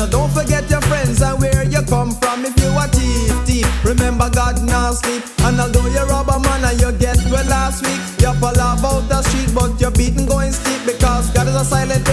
Now don't forget your friends and where you come from. If you are thief, thief, remember God now sleep. And although you're a man and you get well last week, you pull off out the street, but you're beaten going steep because God is a silent.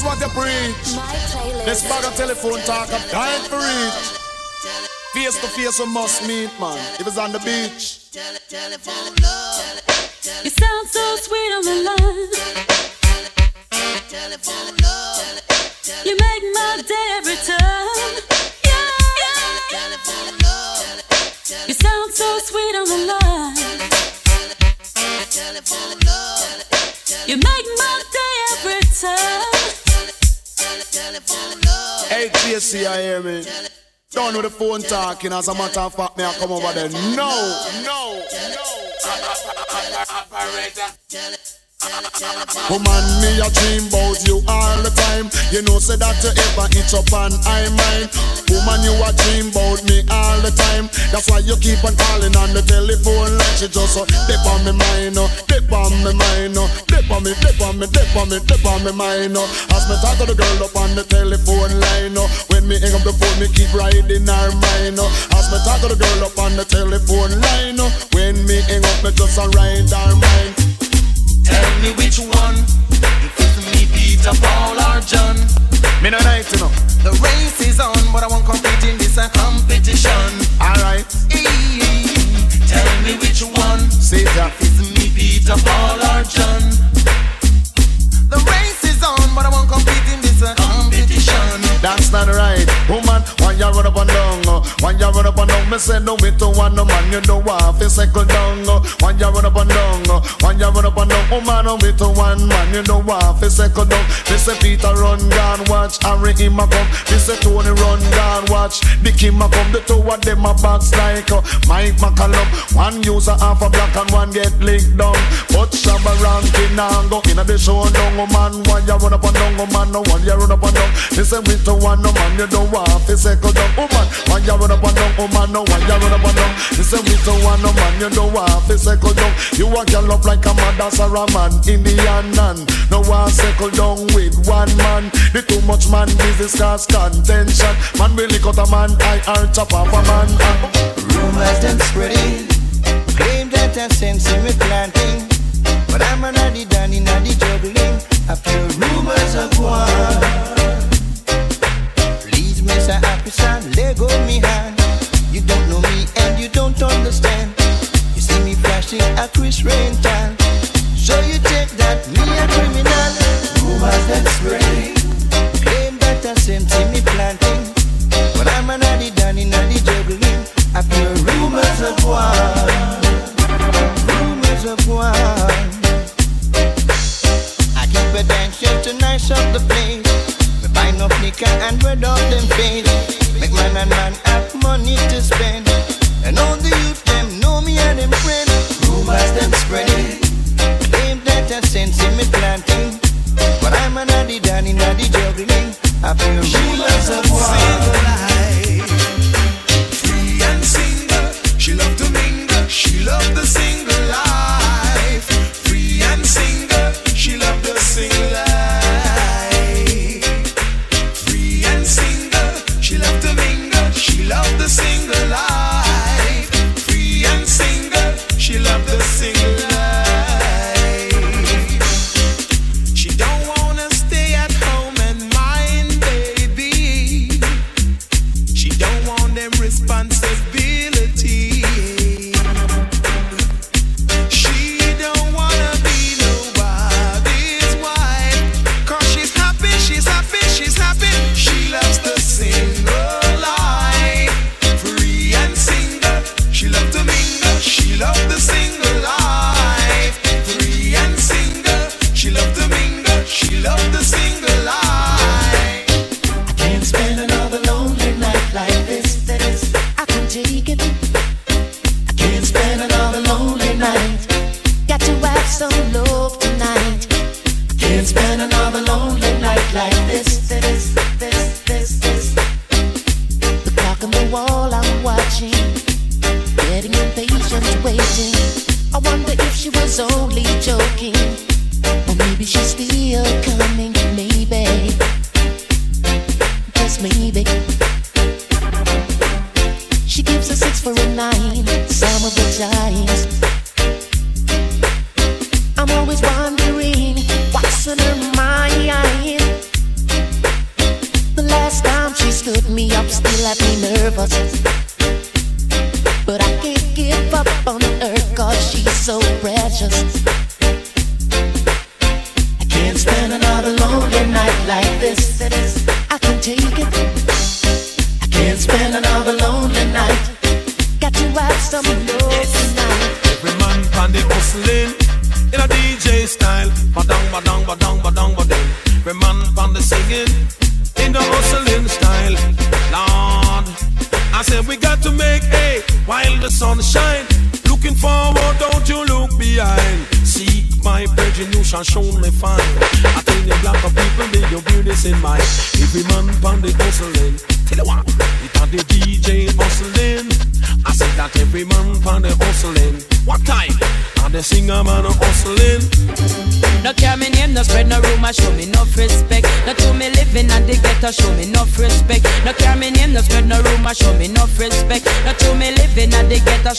preach what you preach. This bag of telephone talk, I'm dying for it. Face to face, we must meet, man. If it's on the beach. You sound so sweet on the line. You make my day every time. Yeah. You sound so sweet on the line. You make my day every time. Hey, JC, I hear me. Don't know the phone talking. As a matter of fact, may I come over there. No, no, no. Operator. Woman, me a dream about you all the time. You know, say that you ever itch up on I mind. Woman, you a dream about me all the time. That's why you keep on calling on the telephone like she just uh, dip on me mind, uh, dip on me mind, uh, dip on me, dip on me, dip on me, dip on me mind. Uh. As me talk to the girl up on the telephone line, uh, when me hang up the phone, me keep riding her mind. Uh. As me talk to the girl up on the telephone line, uh, when me hang up, me just uh, ride her mind. Tell me which one. If it's me, Peter, Paul, or John. Me no night, you know. The race is on, but I won't compete in this uh, competition. Alright, Tell me which one. see that. If it's me, Peter, Paul, or John. The race is on, but I won't compete in this uh, competition. That's not right, woman. When you run up and down, when you run up and down, me say no me to one no man. You know what? Fi cycle down. When you run up and down, when you run up and down, woman, no me to one man. You know what? Fi cycle down. Me say Peter run down, watch Harry him a come. Me say Tony run down, watch the Kim a come. The two of them a box like uh, Mike McCallum. One user half a black and one get licked down. But Shabba ranking and go in the show down, oh man. When you run up and down, oh man, no one you run up and down. Me say me to one no man, you don't want fi cycle down, oh man. When you run up and down, oh man, no one you run up and down. Me say me to one no man, you don't want fi cycle down. You a girl up like a mother or a man, Indian man. No one cycle down with one man. The too much man business cause contention. Man really cut a man, I are chop off a man. Rumors them spreading, claim that I sense in me planting. But I'm a noddy danny noddy juggling. A few rumors of one. Please, Mr. Officer, let go me hand. You don't know me and you don't understand. You see me flashing a Chris rental. So you take that me a criminal. Rumors them spreading, claim that I sense in me planting. But I'm a noddy danny noddy juggling. I fear rumors of one. Rumors of one. I keep a dance show to nice up the place. We buy no liquor and red all them face. Make man and man have money to spend. And all the youth them know me and them friend. Rumors them spreading. Claim that I sense in me planting. But I'm a noddy danny noddy juggling. I feel rumors of one. free and single. She loved to mingle. She loved the single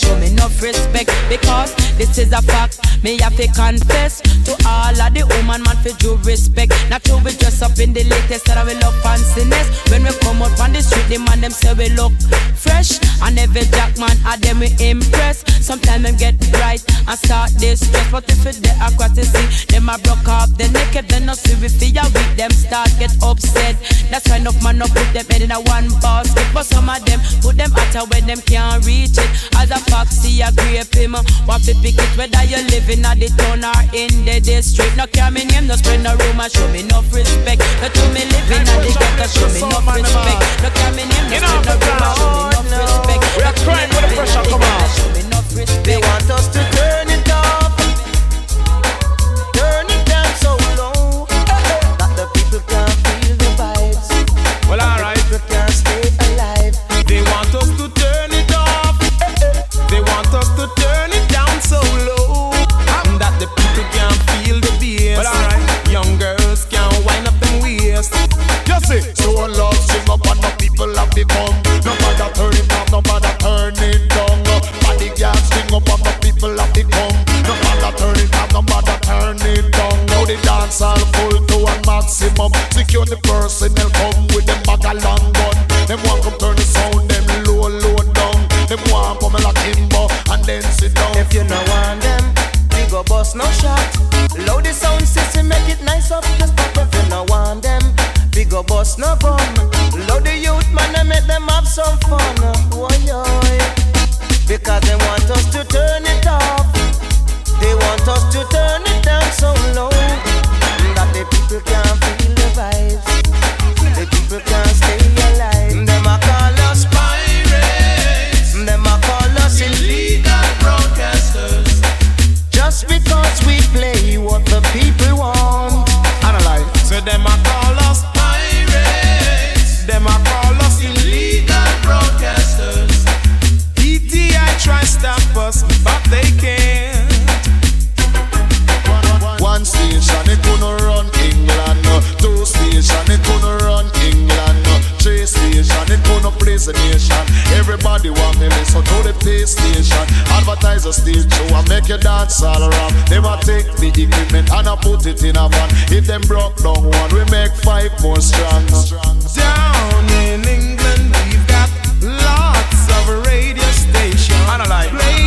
show me no respect. Because this is a fact, me have to confess to all of the woman man for due respect. Not to we dress up in the latest that we love fanciness. When we come out on the street, the man them say we look fresh, and every jack man at them we impress. Sometimes them get bright and start this stress, but if it they aqua to see them a broke off the naked, then no see we feel weak. Them start get upset. That's why enough man no put them head in a one basket, but some of them put them out where them can't reach it. As a foxy, a grape him. Want to pick it whether you living at the town or in the district. No care me name, no spread no rumor, show me no respect. No to me living at the ghetto, show me no respect. No care me name, no spread no rumor, show me no respect. We are crying when the pressure come out. Show me no respect. They want us to turn maximum. Security personnel come with them bag a long gun. Them want come turn the sound, them low, low down. Them want come like Kimbo and then sit down. If you no want them, we go bust no shot. Load the sound system, make it nice up the spot. If you no want them, we go bust no gun. We play what the people gonna praise the nation. Everybody want me listen to the PlayStation. Advertiser still show and make you dance all around. Never take the equipment and I put it in a van. If them broke down one, we make five more strong. Down in England, we've got lots of radio stations Analyze. playing the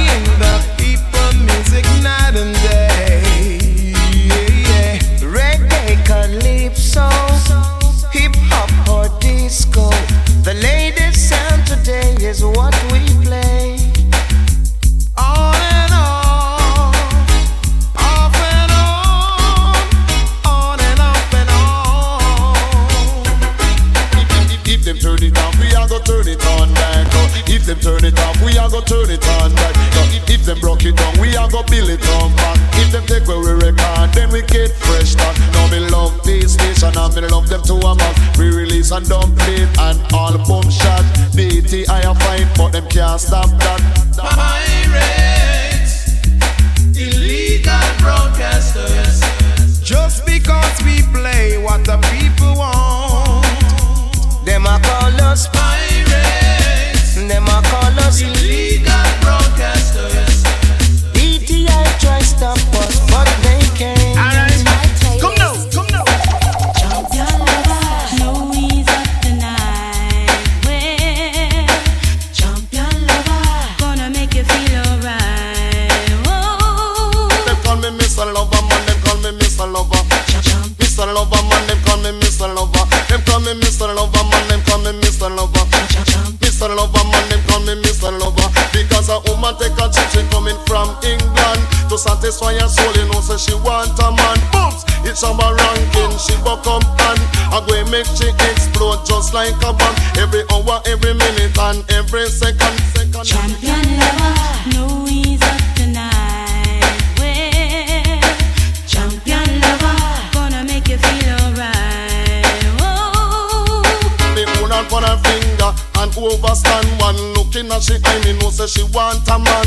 a. We release and dump it and all boom shot. DTI a fight, but them can't stop that. Pirates, illegal broadcasters. Them call me Mr. Lover. Them call me Mr. Lover, man. Them call me Mr. Lover. Mr. Lover, man. Them call me Mr. Lover. Because a woman take a trip, she coming from England to satisfy her soul. You know, say she want a man. Booms, it's a ranking. She buck up and I go make she explode just like a bomb. Every hour, every minute, and every second. second. champion lover, overstand one look looking at she I me know say she want a man.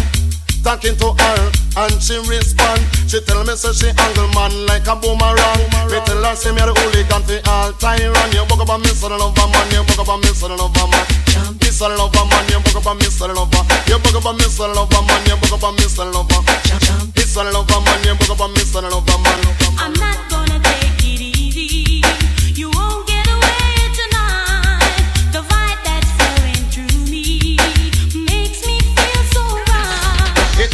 Talking to her and she respond. She tell me say she angle man like a boomerang. Me tell her say me the hooligan fi all run. You buck up and love a man. You buck up and love a man. Miss and love man. You buck up and love a. You buck up and love a man. You buck up a miss and love a. Miss and love man. You buck up and love a man. I'm not gonna take it easy. You won't get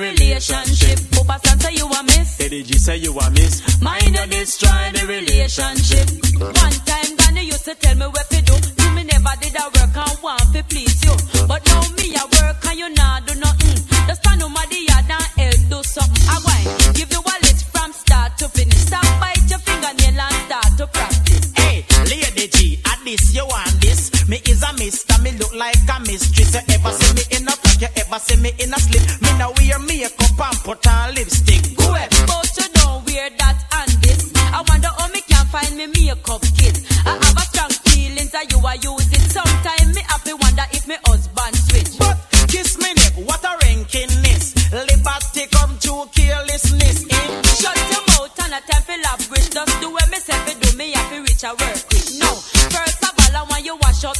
relationship. Papa San say you a miss. Say DJ say you are miss. Mind you destroy the relationship. One time Granny used to tell me what to do. You me never did a work and want to please you. But now me a work and you nah do nothing. Just stand on the yard and help do something. I want give you a list from start to finish. Stop bite your fingernail and start to practice. Hey, Lady G, at this you want this? Me is a mister, me look like a mistress. You ever see me in a frock? You ever see me in a slip? Me now wear makeup and put on lipstick. Go ahead. But you don't wear that and this. I wonder how me can find me makeup kit. I have a strong feelings that you are it. Sometimes me to wonder if me husband switch. But kiss me neck, what a rankiness. Liberty come to carelessness. Eh? Shut your mouth and a time for lavish. Just do what me say do me to reach a work. No, first of all I want you wash up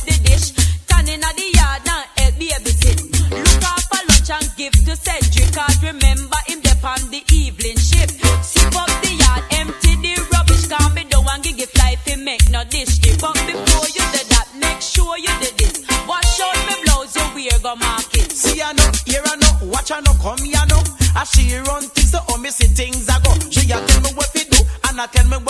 I know, come here know. I she run things, so how me see things I go. She a tell me what fi do, and I tell me what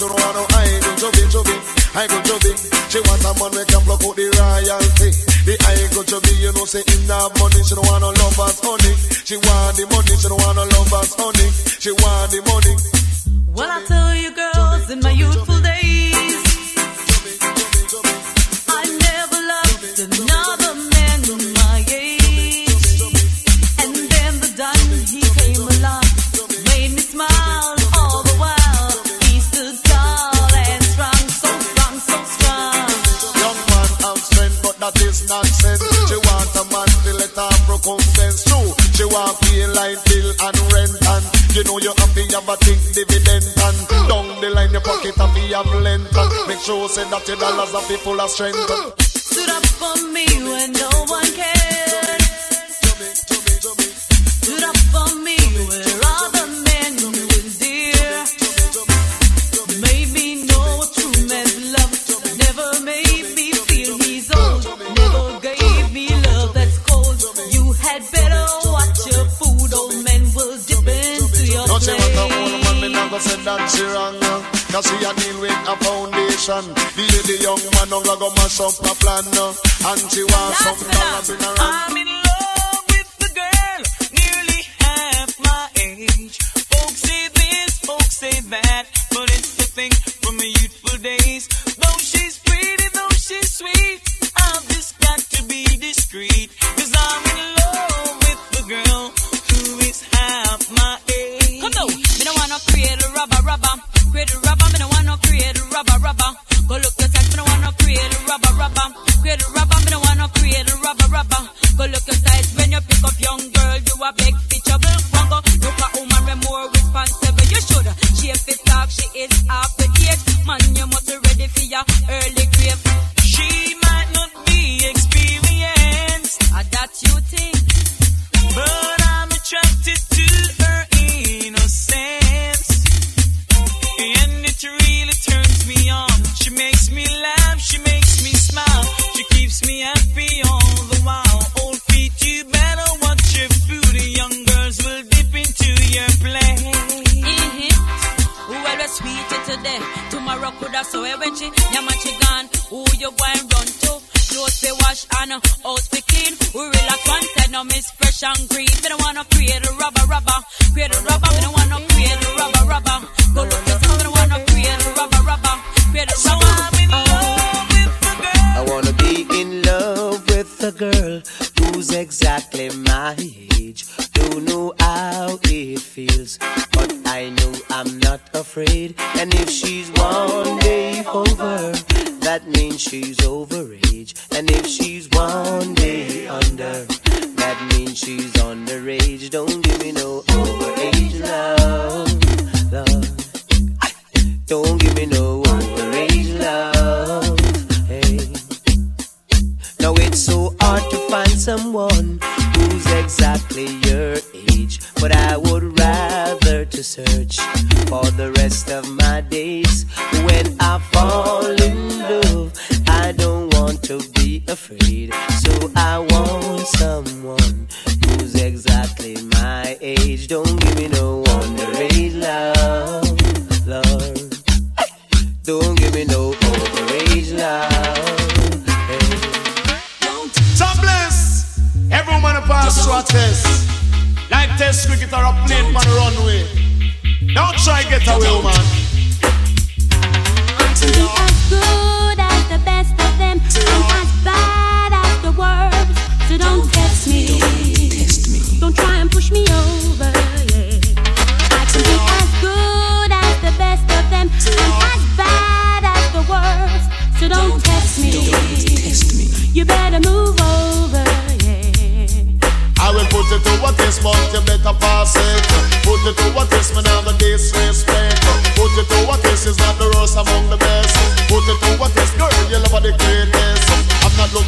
she don't want no high good chubby chubby, high good chubby. She want a man we can block out the royalty. The I go chubby, you know, say in that money, she don't want no lovers honey. She want the money, she don't want no lovers honey. She want the money. Well, I tell you, girls, in my youth. said that your dollars are people are strength. Mm-hmm. Stood up for up a plan. And she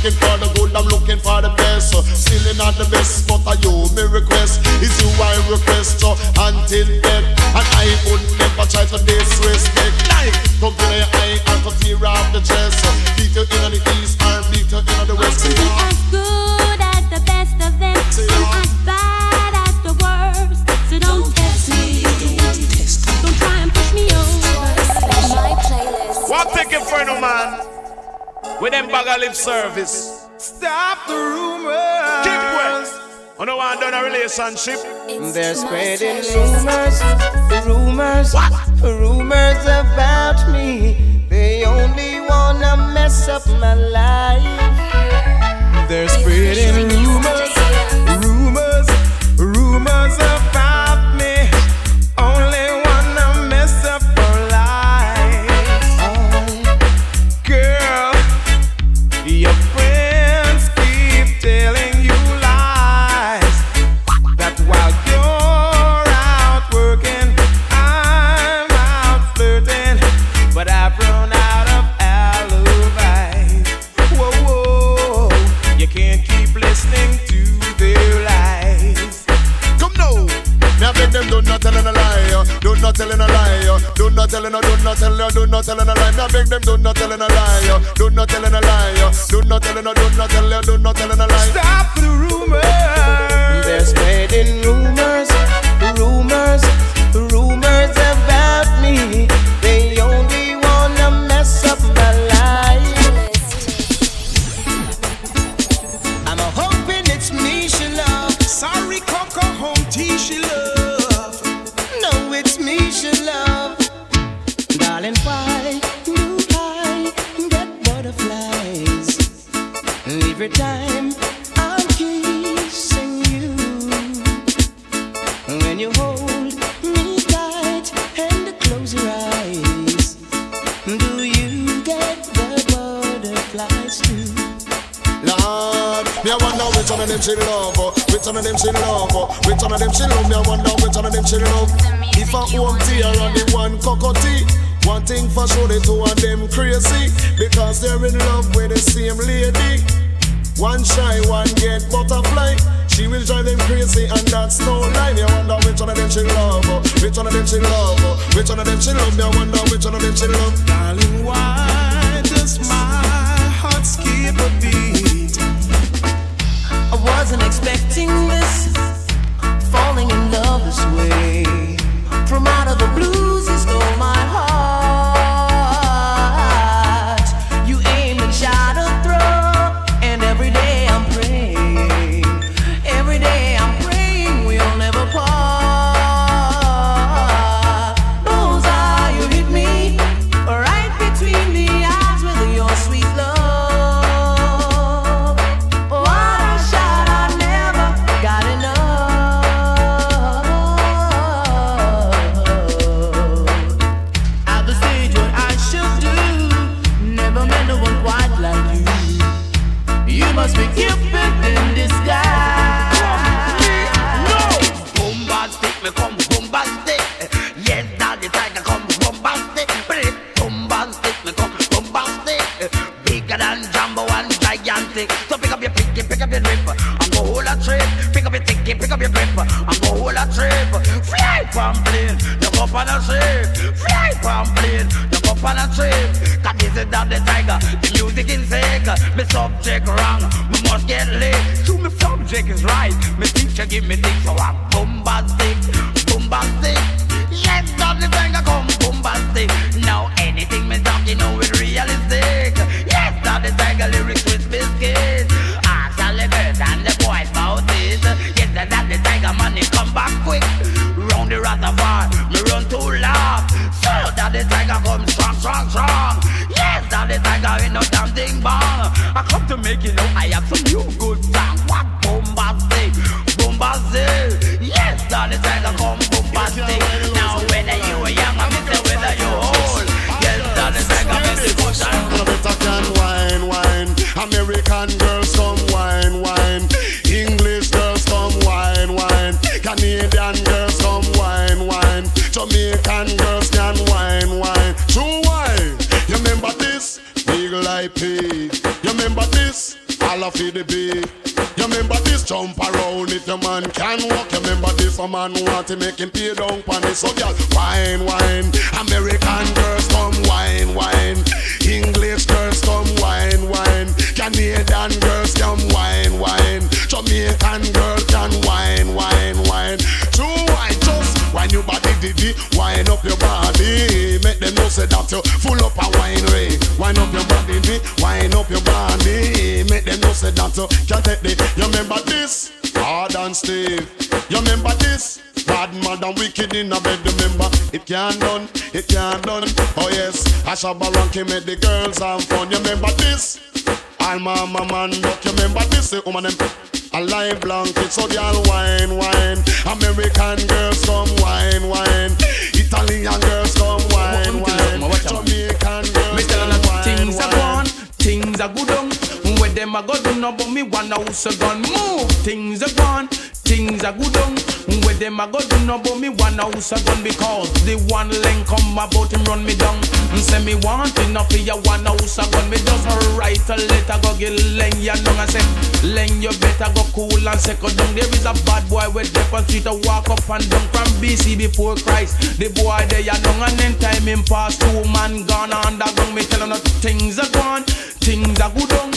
looking for the good, I'm looking for the best. Still not the best, but I you me request. is you I request uh, until death. And I would never try to disrespect life. Come to the eye and to tear off the chest. Service. Stop the rumors. Keep quiet. Oh, I don't want done a relationship. They're spreading rumors, rumors, rumors about me. They only wanna mess up my life. They're spreading rumors, rumors, Darling, why do I get butterflies every time I'm kissing you? When you hold me tight and close your eyes, do you get the butterflies too? Lord, me I wonder which one of them she love, uh, which one of them she love, uh, which one of them she love. Me I wonder which one of them she love. If I home tea or the one cockatoo. One thing for sure, the two of them crazy because they're in love with the same lady. One shy, one get butterfly. She will drive them crazy, and that's no lie. Me I wonder which one of them she love, uh, which one of them she love, uh, which one of them she love. Me I wonder which one of them she love. Darling, why does my heart skip a beat? I wasn't expecting this, falling in love this way. From out of the blues, This the tiger, the music is sick. Me subject wrong, me must get lit. So me subject is right, me teacher give me things so I'm bombastic, bombastic. Yes, not the tiger come bombastic. Now anything me talk, you know it realistic. Yes, not the tiger lyrics with biscuits. Ask all the girls and the boys about it. Yes, that the tiger money come back quick. Round the reservoir, me run too loud. So that the tiger come strong, strong, strong. That the tiger ain't no damn thing bang. I come to make you know I have some new good song. What bombastic, bombastic. Yes, that the tiger come The. You remember this? Jump around if your man can walk. You remember this? A man want to make him pay down on it. So girl, wine, wine. American girls come wine, wine. English girls come wine, wine. Canadian girls that you full up a wine. Wind up your body, me. Wind up your body, make them know say that you can't take the. You remember this? Hard and Steve. You remember this? Bad mad and wicked in a bed, remember It can't done, it can't done Oh yes, Ashabba Ranky made the girls have fun You remember this? All mama man, look, you remember this? The woman them a live blanket, so they all wine, wine. American girls come wine, wine. Italian girls come wine, wine. Jamaican girls come wine, Things are gone, things are good on. Where them a go do no but me wanna house a gun move. Things are gone, things are good on. Where them a go do no but me wanna house a gun because the one link come about him run me down. And say me want enough for you one house a gun. Me just write a letter go get Len ya know I say Len you better go cool and second down. There is a bad boy with dep on street to walk up and down from BC before Christ. The boy there ya know and then time him pass two man gone underground. Me tell you no things are gone, things are good on.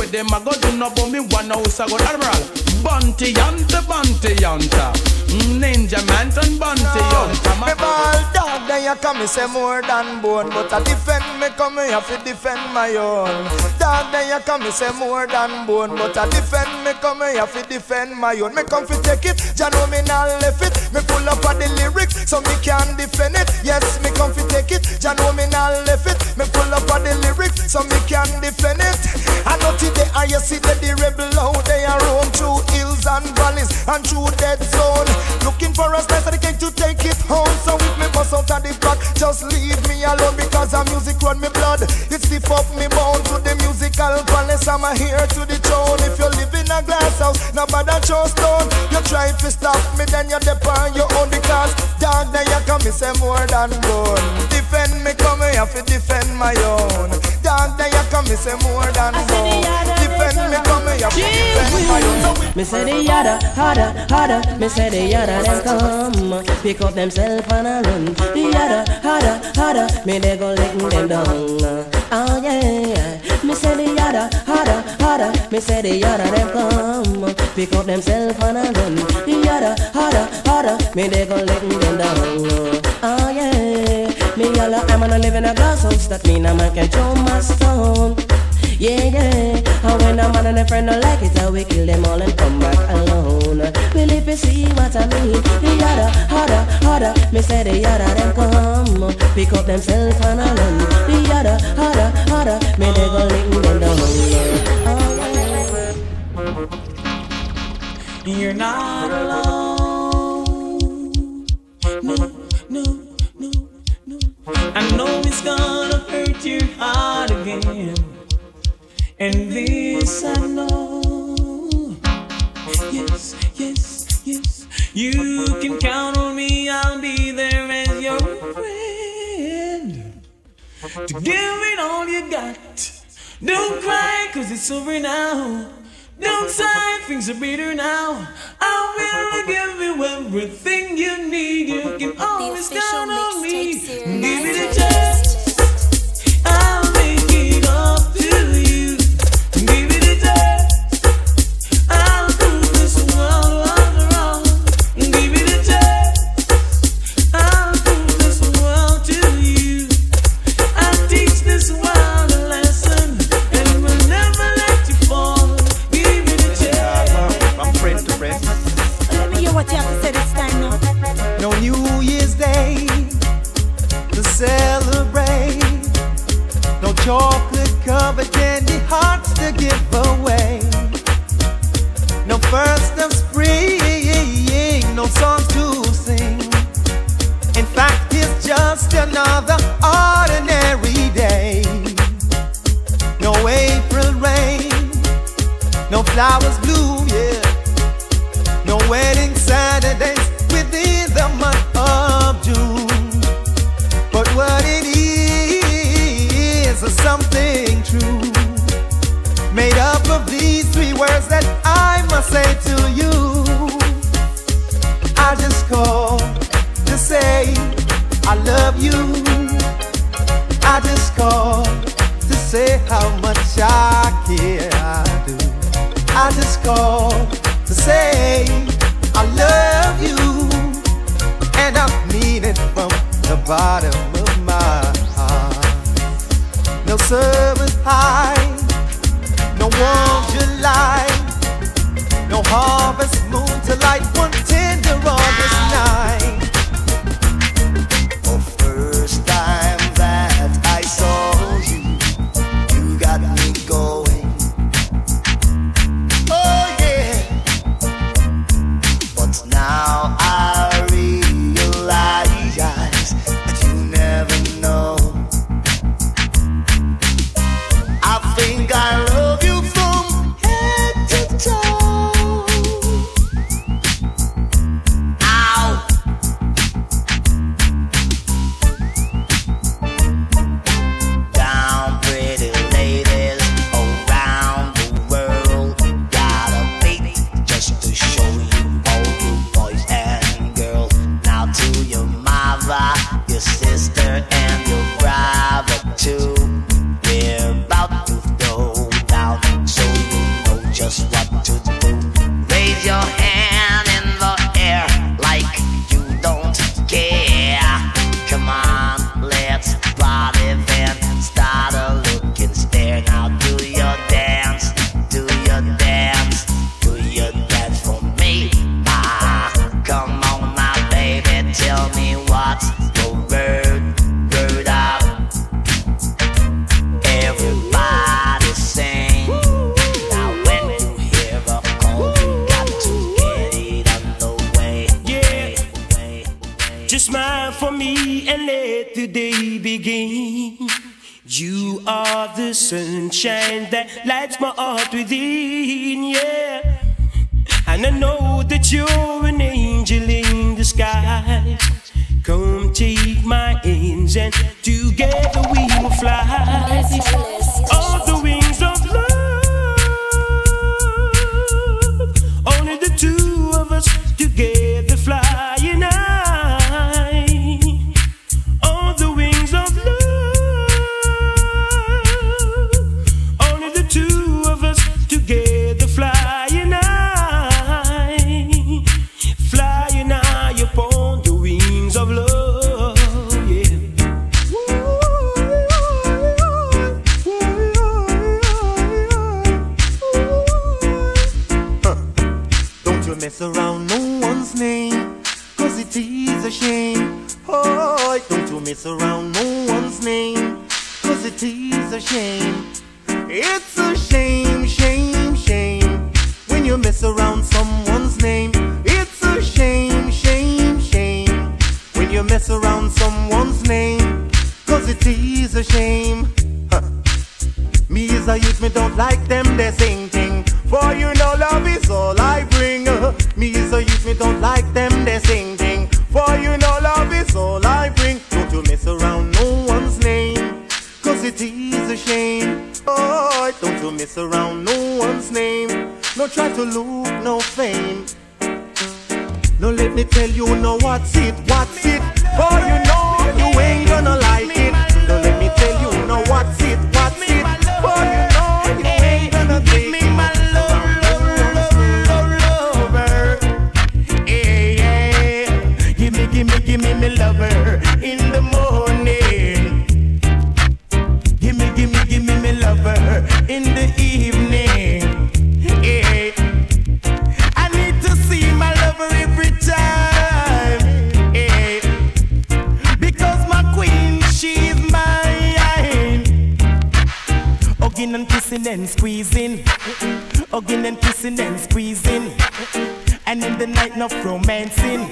With them I go do no but me one house I go Admiral. Bunty yanta, bunty yanta. Mm, Ninja man and bunty yanta. Me ball dog, then you come, me say more than bone. But I defend me, come me have to defend my own. Dog, then you come, me say more than bone. But I defend me, come me have to defend my own. Me come fi take it, ya know me not left it. Me pull up on the lyrics, so me can defend it. Yes, me come fi take it, ya know me not left it. Me pull up on the lyrics, so me can defend it. I know today I see the rebel out They are roam through hills and valleys And through dead zone. Looking for a slice of the to take it home. So if me bust out of the back Just leave me alone Because the music run me blood. It stiff up me bone to the musical palace I'm a here to the throne. If you live in a glass house Nobody throw stone You try to stop me Then you're depend your own Because dog then you me say more than bone Defend me come here to defend my own Dog then you come me say more than bone Defend me come here to defend my own Me say the yada, harder, harder. Me say the yada, them come. Pick up themself and a run. The yada, harder, harder. Me they go lick them down. Oh yeah. Me say the yada, harder, harder. Me say the yada, them come. Pick up themself and a run. The yada, harder, harder. Me they go lick them down. Oh yeah. Me yalla, I'm gonna live in a glass house. That mean a man can throw my stone. Yeah, yeah. And when a man and a friend don't like it, I we kill them all and come back alone. Will if you see what I mean, the yada, harder, harder. Me say the yada, them come. Pick up themself and a run. The yada, harder, harder. Me they go lick them down. Oh, You're not alone. Your heart again. And this I know. Yes, yes, yes. You can count on me, I'll be there as your friend. To give it all you got. Don't cry, cause it's over now. Don't sigh, things are better now. I will give you everything you need. You can always count on me. Give it a chance. Songs to sing. In fact, it's just another ordinary day. No April rain, no flowers bloom, yeah. No wedding Saturdays within the month of June. But what it is is something true. Made up of these three words that I must say to you. I just called to say I love you. I just called to say how much I care. I do. I just called to say I love you, and I mean it from the bottom of my heart. No service high, no warm July, no harvest moon to light one tender August night. You are the sunshine that lights my heart within, yeah. And I know that you're an angel in the sky. Come take my hands and together we will fly. squeezing, hugging and kissing and squeezing, and in the night, enough romancing.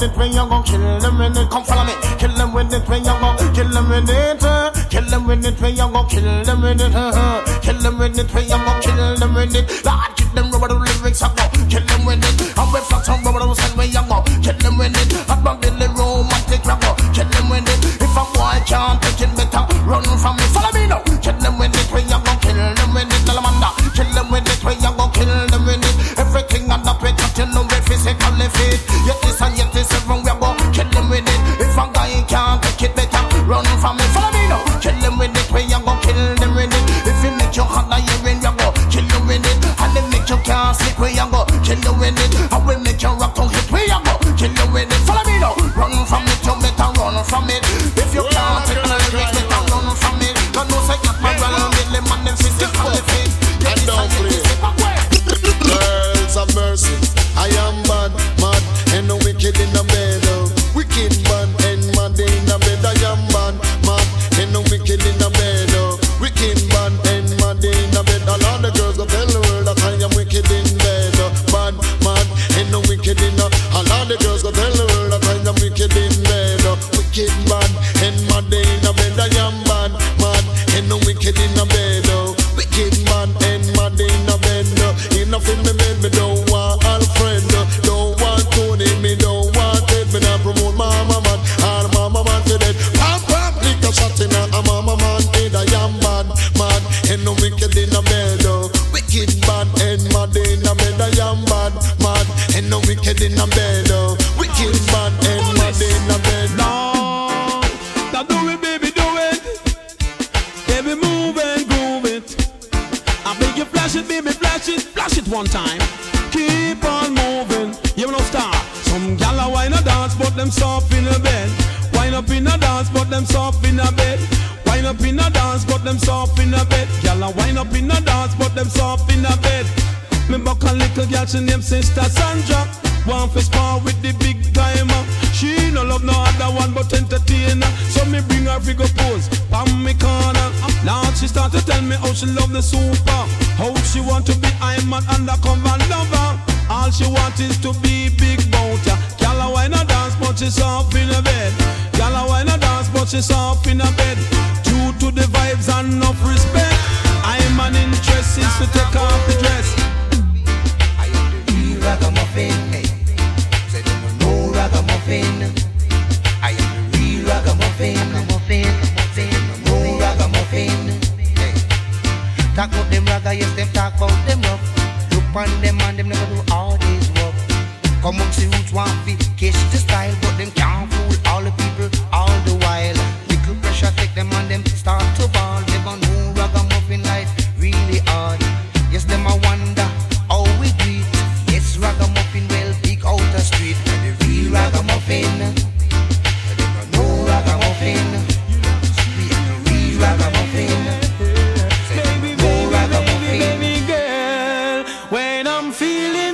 with it when you go kill them with it. Come follow me. Kill them with it when you go kill them with it. Kill them with it when you go kill them with it. Kill them with it when you go kill them with it. Lord, kill them rubber the lyrics I go. Kill them with it. I'm with flats on rubber the same way I go. Kill them with it. Feeling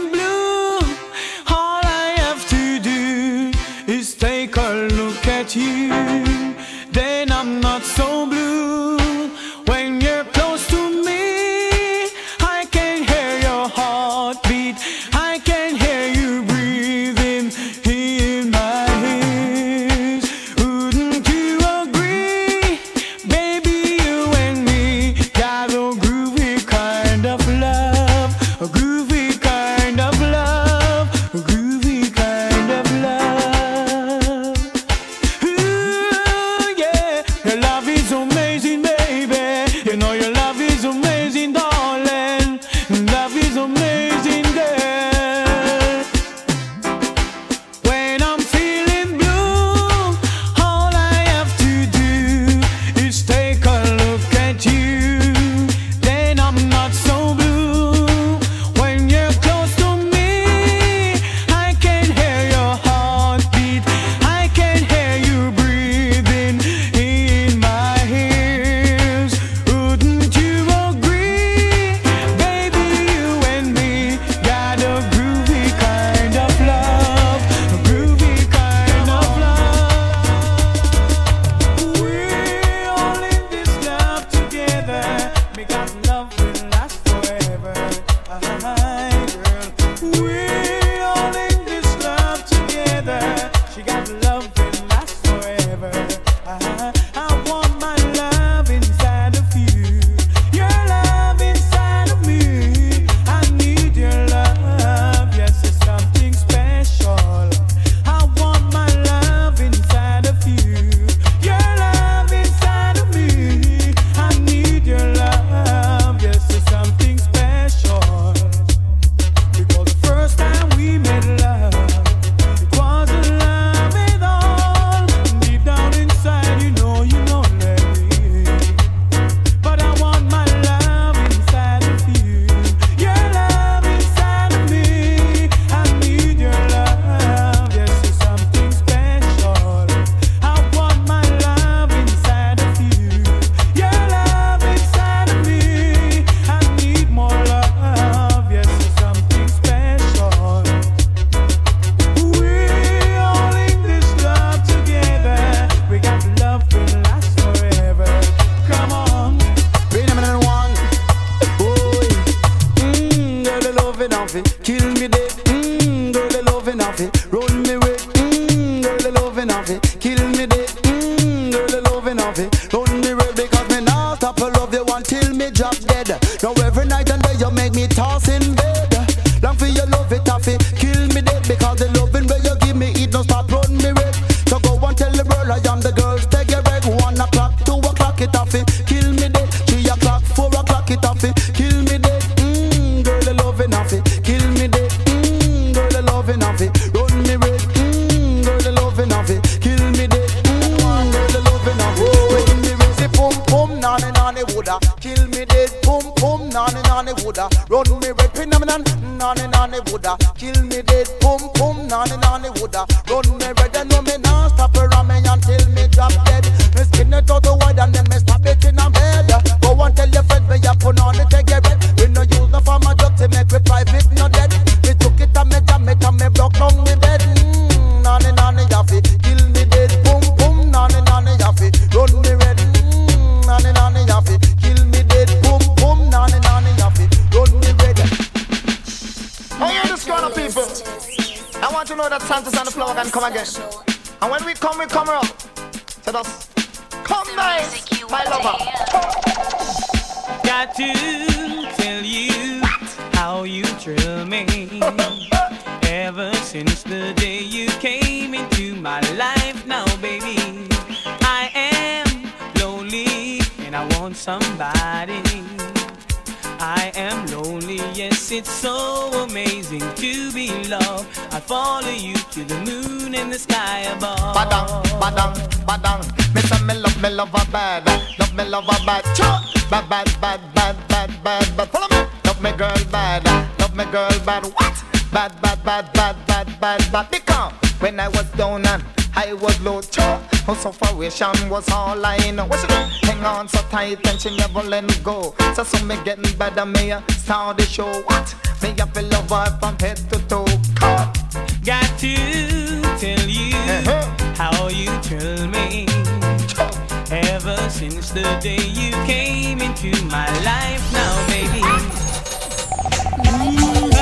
Come nice, my lover. Got to tell you how you thrill me. Ever since the day you came into my life, now baby, I am lonely and I want somebody. I am lonely, yes, it's so amazing to be loved. I follow you to the moon and the sky above. Badam, badam badang. Me say me love me love a bad, love me love a bad. Bad bad bad bad bad bad bad. Follow me. Love me girl bad, love me girl bad. What? Bad bad bad bad bad bad bad. Because when I was down and I was low, cha, her suffocation was all I know. What she know? Hang on so tight and she never let go. So soon me getting better, me a start the show. What? Me a feel love her from head to toe. Come, Got to tell you. Uh-huh how you thrill me. Ever since the day you came into my life now, baby. Mm.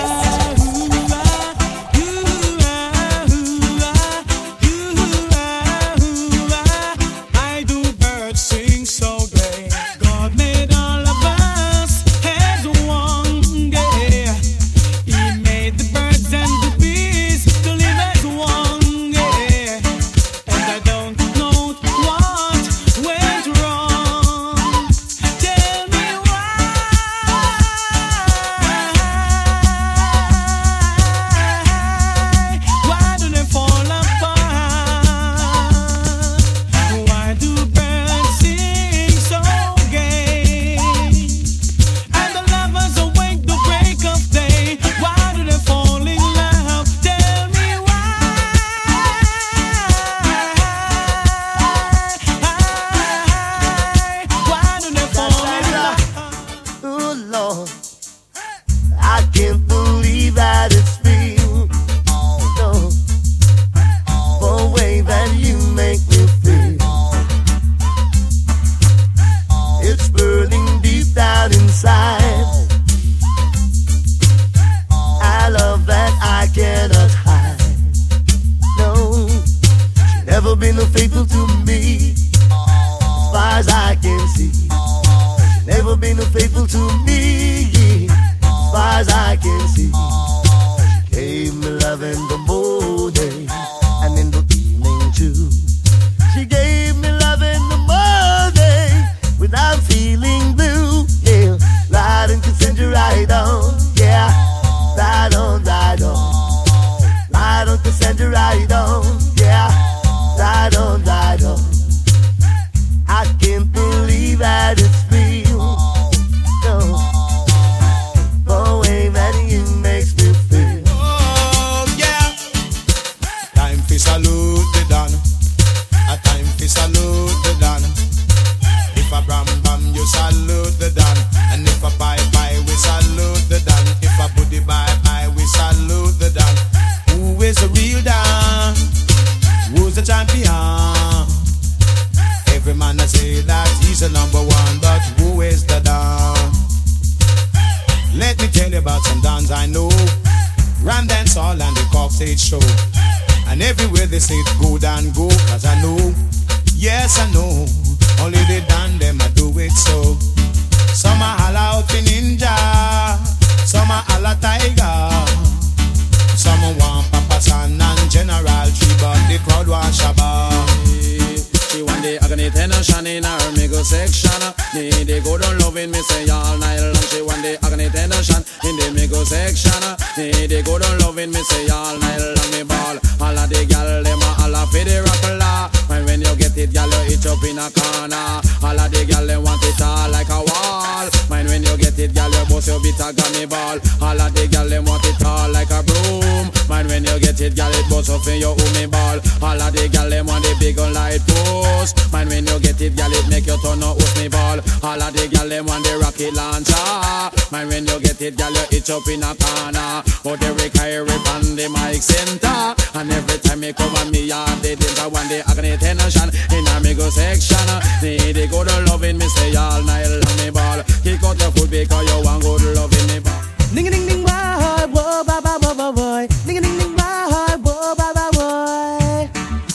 affection. Need the good and loving, me say all night long me ball. All of the gal them a all a for the rock And when you get it, gal you itch up in a corner. All of the gal them want it all like a wall. Mind when you get it, gal you bust your bitter gummy ball. All of the gal them want it all like a broom. Mind when you get it, girl, it bust up in your umi ball. All of the girl them want the big on light post. Mind when you get it, girl, it make you turn out me ball. All of the girl them want the rocket launcher. Mind when you get it, girl, you itch up in a corner. But the Kyrie on the mic center. And every time me come on me yard, they think I want the agony tension in a me go section. Need the good loving me say all night long me ball. Kick out your foot because you want good loving me ball. Ding ding ding boy, whoa, ba ba ba boy. Ding ding ding boy, whoa, ba ba boy.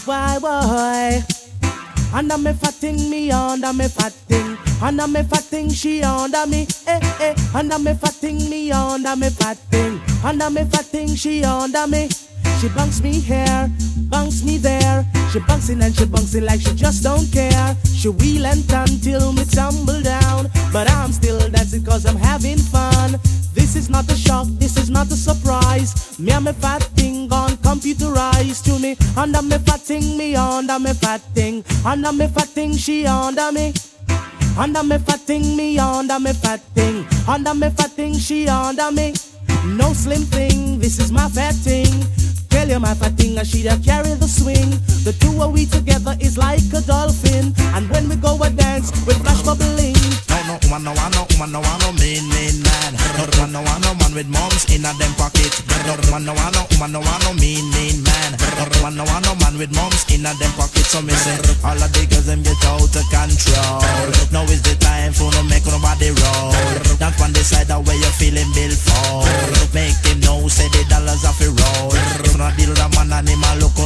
Why boy? Under me fatting me under me fatting. Under me fatting she under me. Eh eh. Under me fatting me under me fatting. Under me fatting she under me. She bunks me here, bunks me there. She bouncing and she bouncing like she just don't care. She wheel and turn till me tumble down. But I'm still dancing cause I'm having fun. This is not a shock, this is not a surprise. Me and me fat thing gone computerized to me. Under me fat thing, me under me fat thing. Under me fat thing, she under me. Under me fat thing, me under me fat thing. Under me fat thing, she under me. No slim thing, this is my fat thing. Tell you my fat thing, and she da carry the swing. The two of we together is like a dolphin. And when we go a dance, we flash bubbling. No, no, woman, no, one, no, woman, no, one, no, mean, mean man. No, woman, no, one, no, man with moms in a them pocket. No, woman, no, one, no, woman, no, one, no, mean, mean man. No, woman, no, one, no, man with moms in a them pocket. So me say, all of the girls them get out of control. Now is the time for no make nobody roll. That one decide how way you're feeling, bill fall. Make them know, say the dollars off a roll. Deal with a man and him a look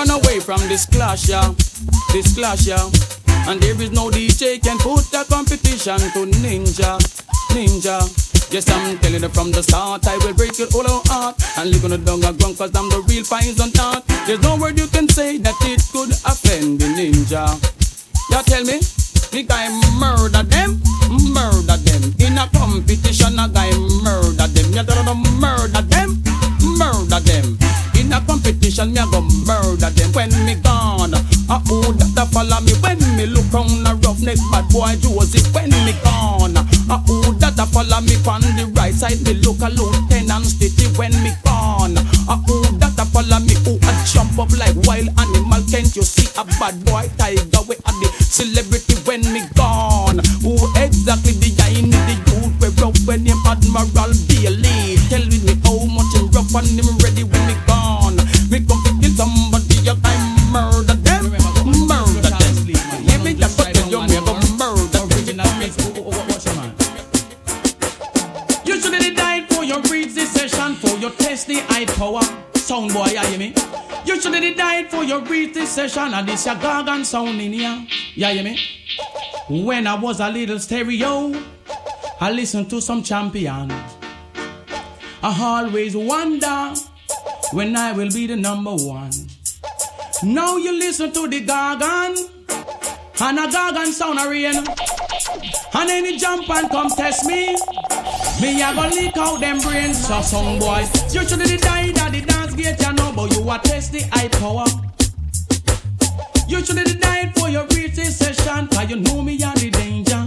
run away from this clash, yeah. This clash, yeah. And there is no DJ can put the competition to Ninja, Ninja. Yes, I'm telling you from the start, I will break your out heart and live on the dung of ground cause I'm the real on top. There's no word you can say that it could offend the ninja. You tell me, the guy murder them, murder them. In a competition, a guy murder them. You don't know murder them, murder them. In a competition, me a go murder them when me gone. A who that a follow me when me look round a roughneck bad boy Josey when me gone. A who that a follow me on the right side me look a lieutenant Stitchie when me gone. A who that a follow me who a jump up like wild animal can't you see a bad boy tiger we a the celebrity when me gone. Who exactly the guy in the youth we rough when him Admiral Bailey. Tell me how much him rough and him power. Sound boy, you hear me? You should have died for your this session and this your gargan sound in here. You hear me? When I was a little stereo, I listened to some champion. I always wonder when I will be the number one. Now you listen to the gargan, and a gargan sound a rain. And any jump and come test me. Me a go leak out them brains, so some boy. You should have died at the dance gate, you know, but you a test the high power. You should have died for your beauty session, cause you know me are the danger.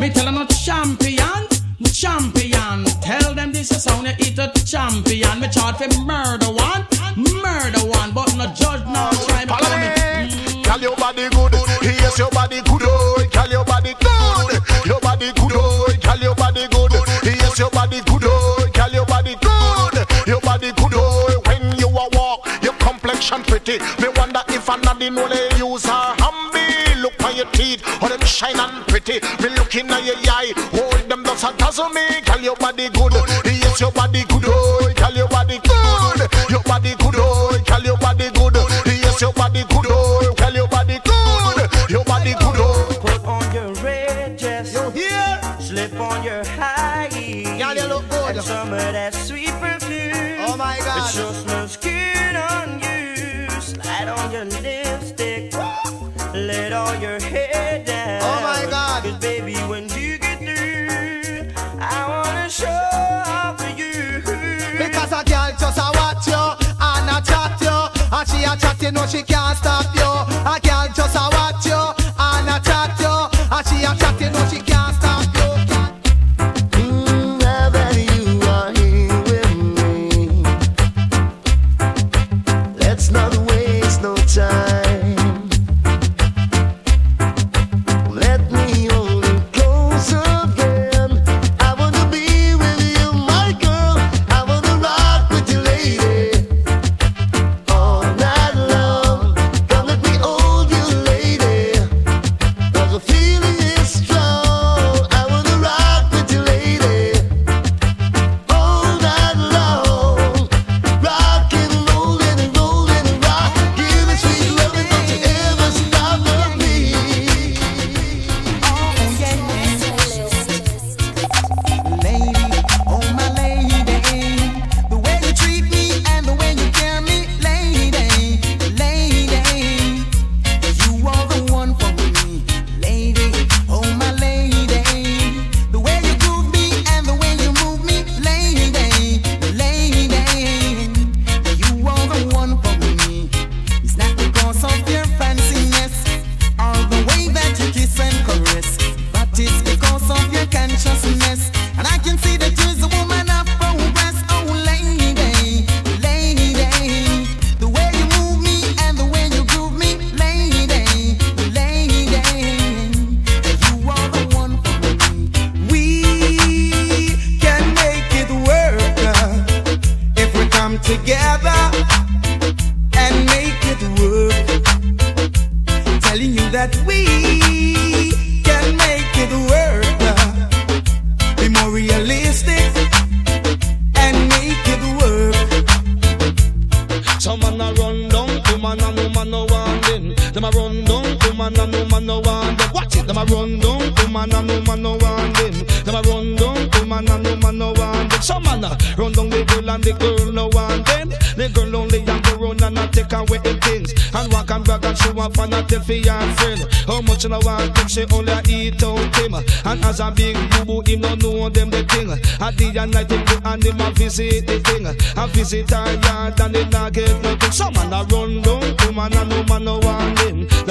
Me tell them no champion, champion. Tell them this is sound you eat a champion. Me charge for murder one, murder one, but no judge no try. Follow me. Girl, your body good. Yes, your body good. Oh, girl, your body good. Your body good. Oh, Cause your body good, oh, girl, your body good. Your body good, oh, when you a walk, your complexion pretty. Me wonder if another know they use her humble Look on your teeth, all them shine and pretty. Me looking at your eye, hold them does a dazzle me. Girl, your body good. Yes, your body good, oh, girl, your body good. Your body good, oh. she can't stop you.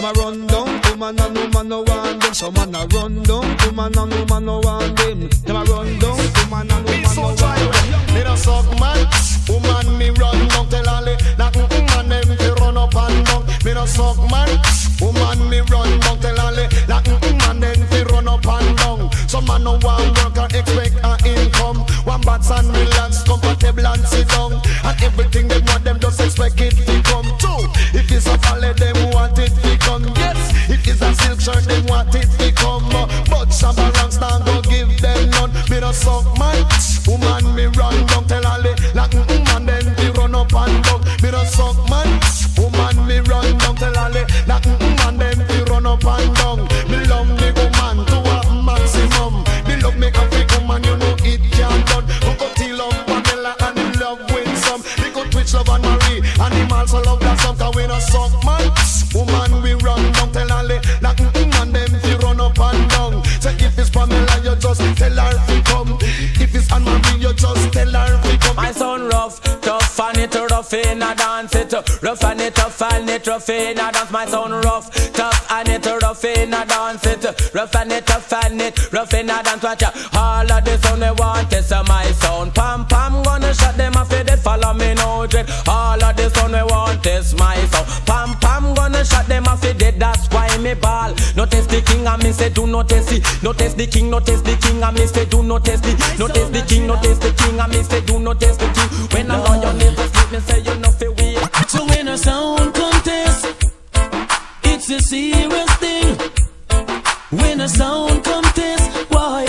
Them a run down to man and no man no want them. Some man a run down to man and no man no want them. Them a run down to man and no man no want them. They don't suck man, woman me run down tell all they that man them fi run up and down. Me don't suck man, woman me run down tell all they that man them fi run up and down. Some man no want work and expect a income. One bats and relax, comfortable and sit down, and everything they want them just expect it. They want it to come. But some ranks don't go give them none. Me no suck my woman, me run down tell her like Rufina dance it Rough and it tough and it Rufina dance. My sound rough Tough and it Rufina dance. It Rough and it tough and it Rufina dance. Watch All of the sound they want is my sound. Pam pam gonna shut them off if they follow me no dread. All of the sound they want is my sound. Pam pam gonna shut them off if they that's why me ball. Notice the king and me say do notice it. Notice the king notice the king and me say do notice it. Notice the king notice the king and me say do notice the king me say you wait to win a sound contest. It's a serious thing. Win a sound contest, why?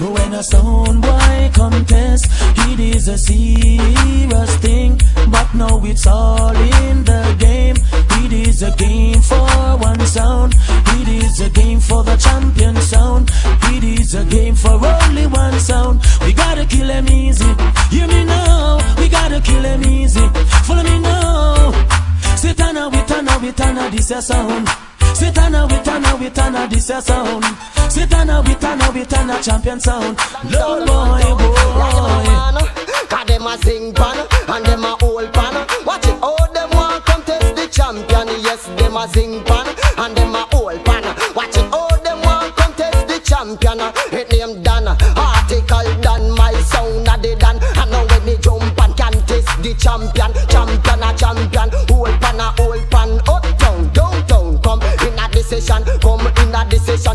When a sound boy contest, it is a serious thing. But now it's all in the game. It is a game for one sound. It is a game for the champion sound. It is a game for only one sound. We turn we turn this a sound. Sit on we turn we this a sound. Sit on we turn we turn champion sound. Lord boy, boy. Cause them a sing pan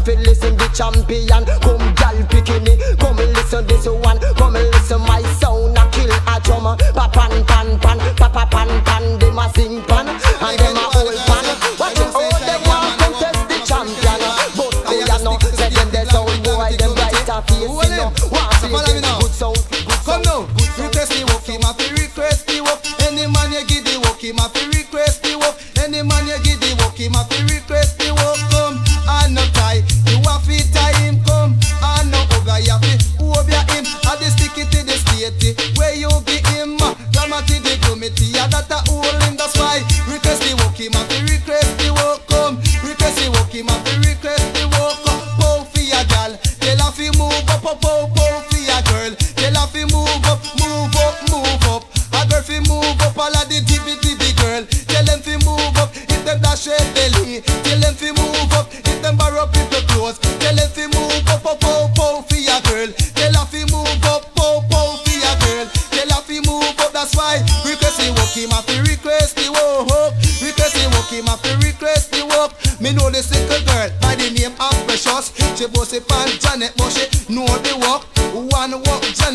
the to listen the champion. Come gal bikini, come listen this one, come listen my sound I kill a drum. Pa pan pan pan,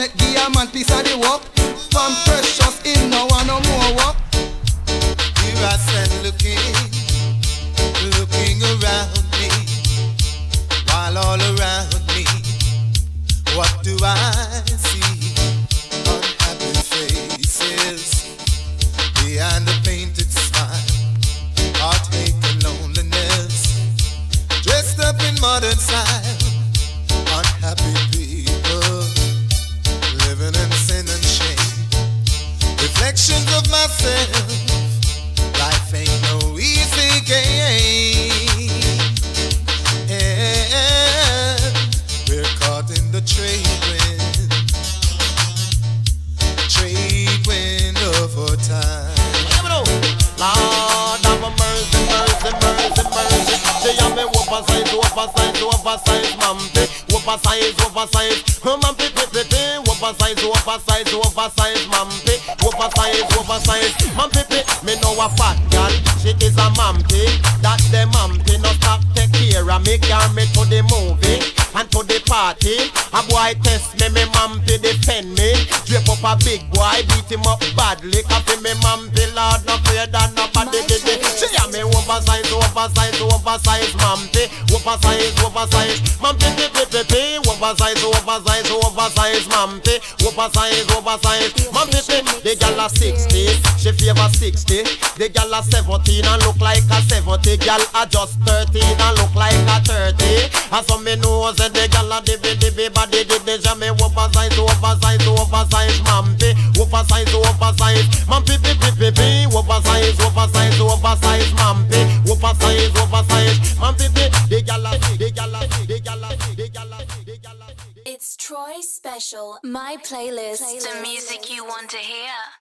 Janet, give man piece of the walk. From Precious in no one no more walk. Here I stand looking, looking around me, while all around me, what do I see? Unhappy faces behind a painted smile, heartache and loneliness, dressed up in modern style. Reflections of myself. Life ain't no easy game. And we're caught in the trade wind. Trade wind of our time. Lord have mercy, mercy, mercy, mercy. She have me oversize, oversize, oversize, mampy. Oversize, oversize, mampy. Oversize, oversize, oversize, mampy. Oversize, oversize, mampy. Me know a fat girl, she is a mampy. That the mampy no stop take care of me. Carry me to the movie and to the party. A boy test me, me mampy defend me. Drape up a big boy, beat him up badly. Copy me mampy, Lord, no fear that nobody. She a me oversize, oversize, oversize, mampy. Oversize, oversize, mampy, oversize, mampy. Oversize, oversize, mampy. The gal a 60, she favor 60. The gal a 17 and look like a 70. Gal a just 13 and look like a 30. And some me know say the gal a dibby dibby body the jam me oversize, oversize, oversize, mampy. Oversize, oversize, mampy, pi, pi, pi, pi. Oversize, oversize, oversize, mampy. Troy Special, my playlist. The music you want to hear.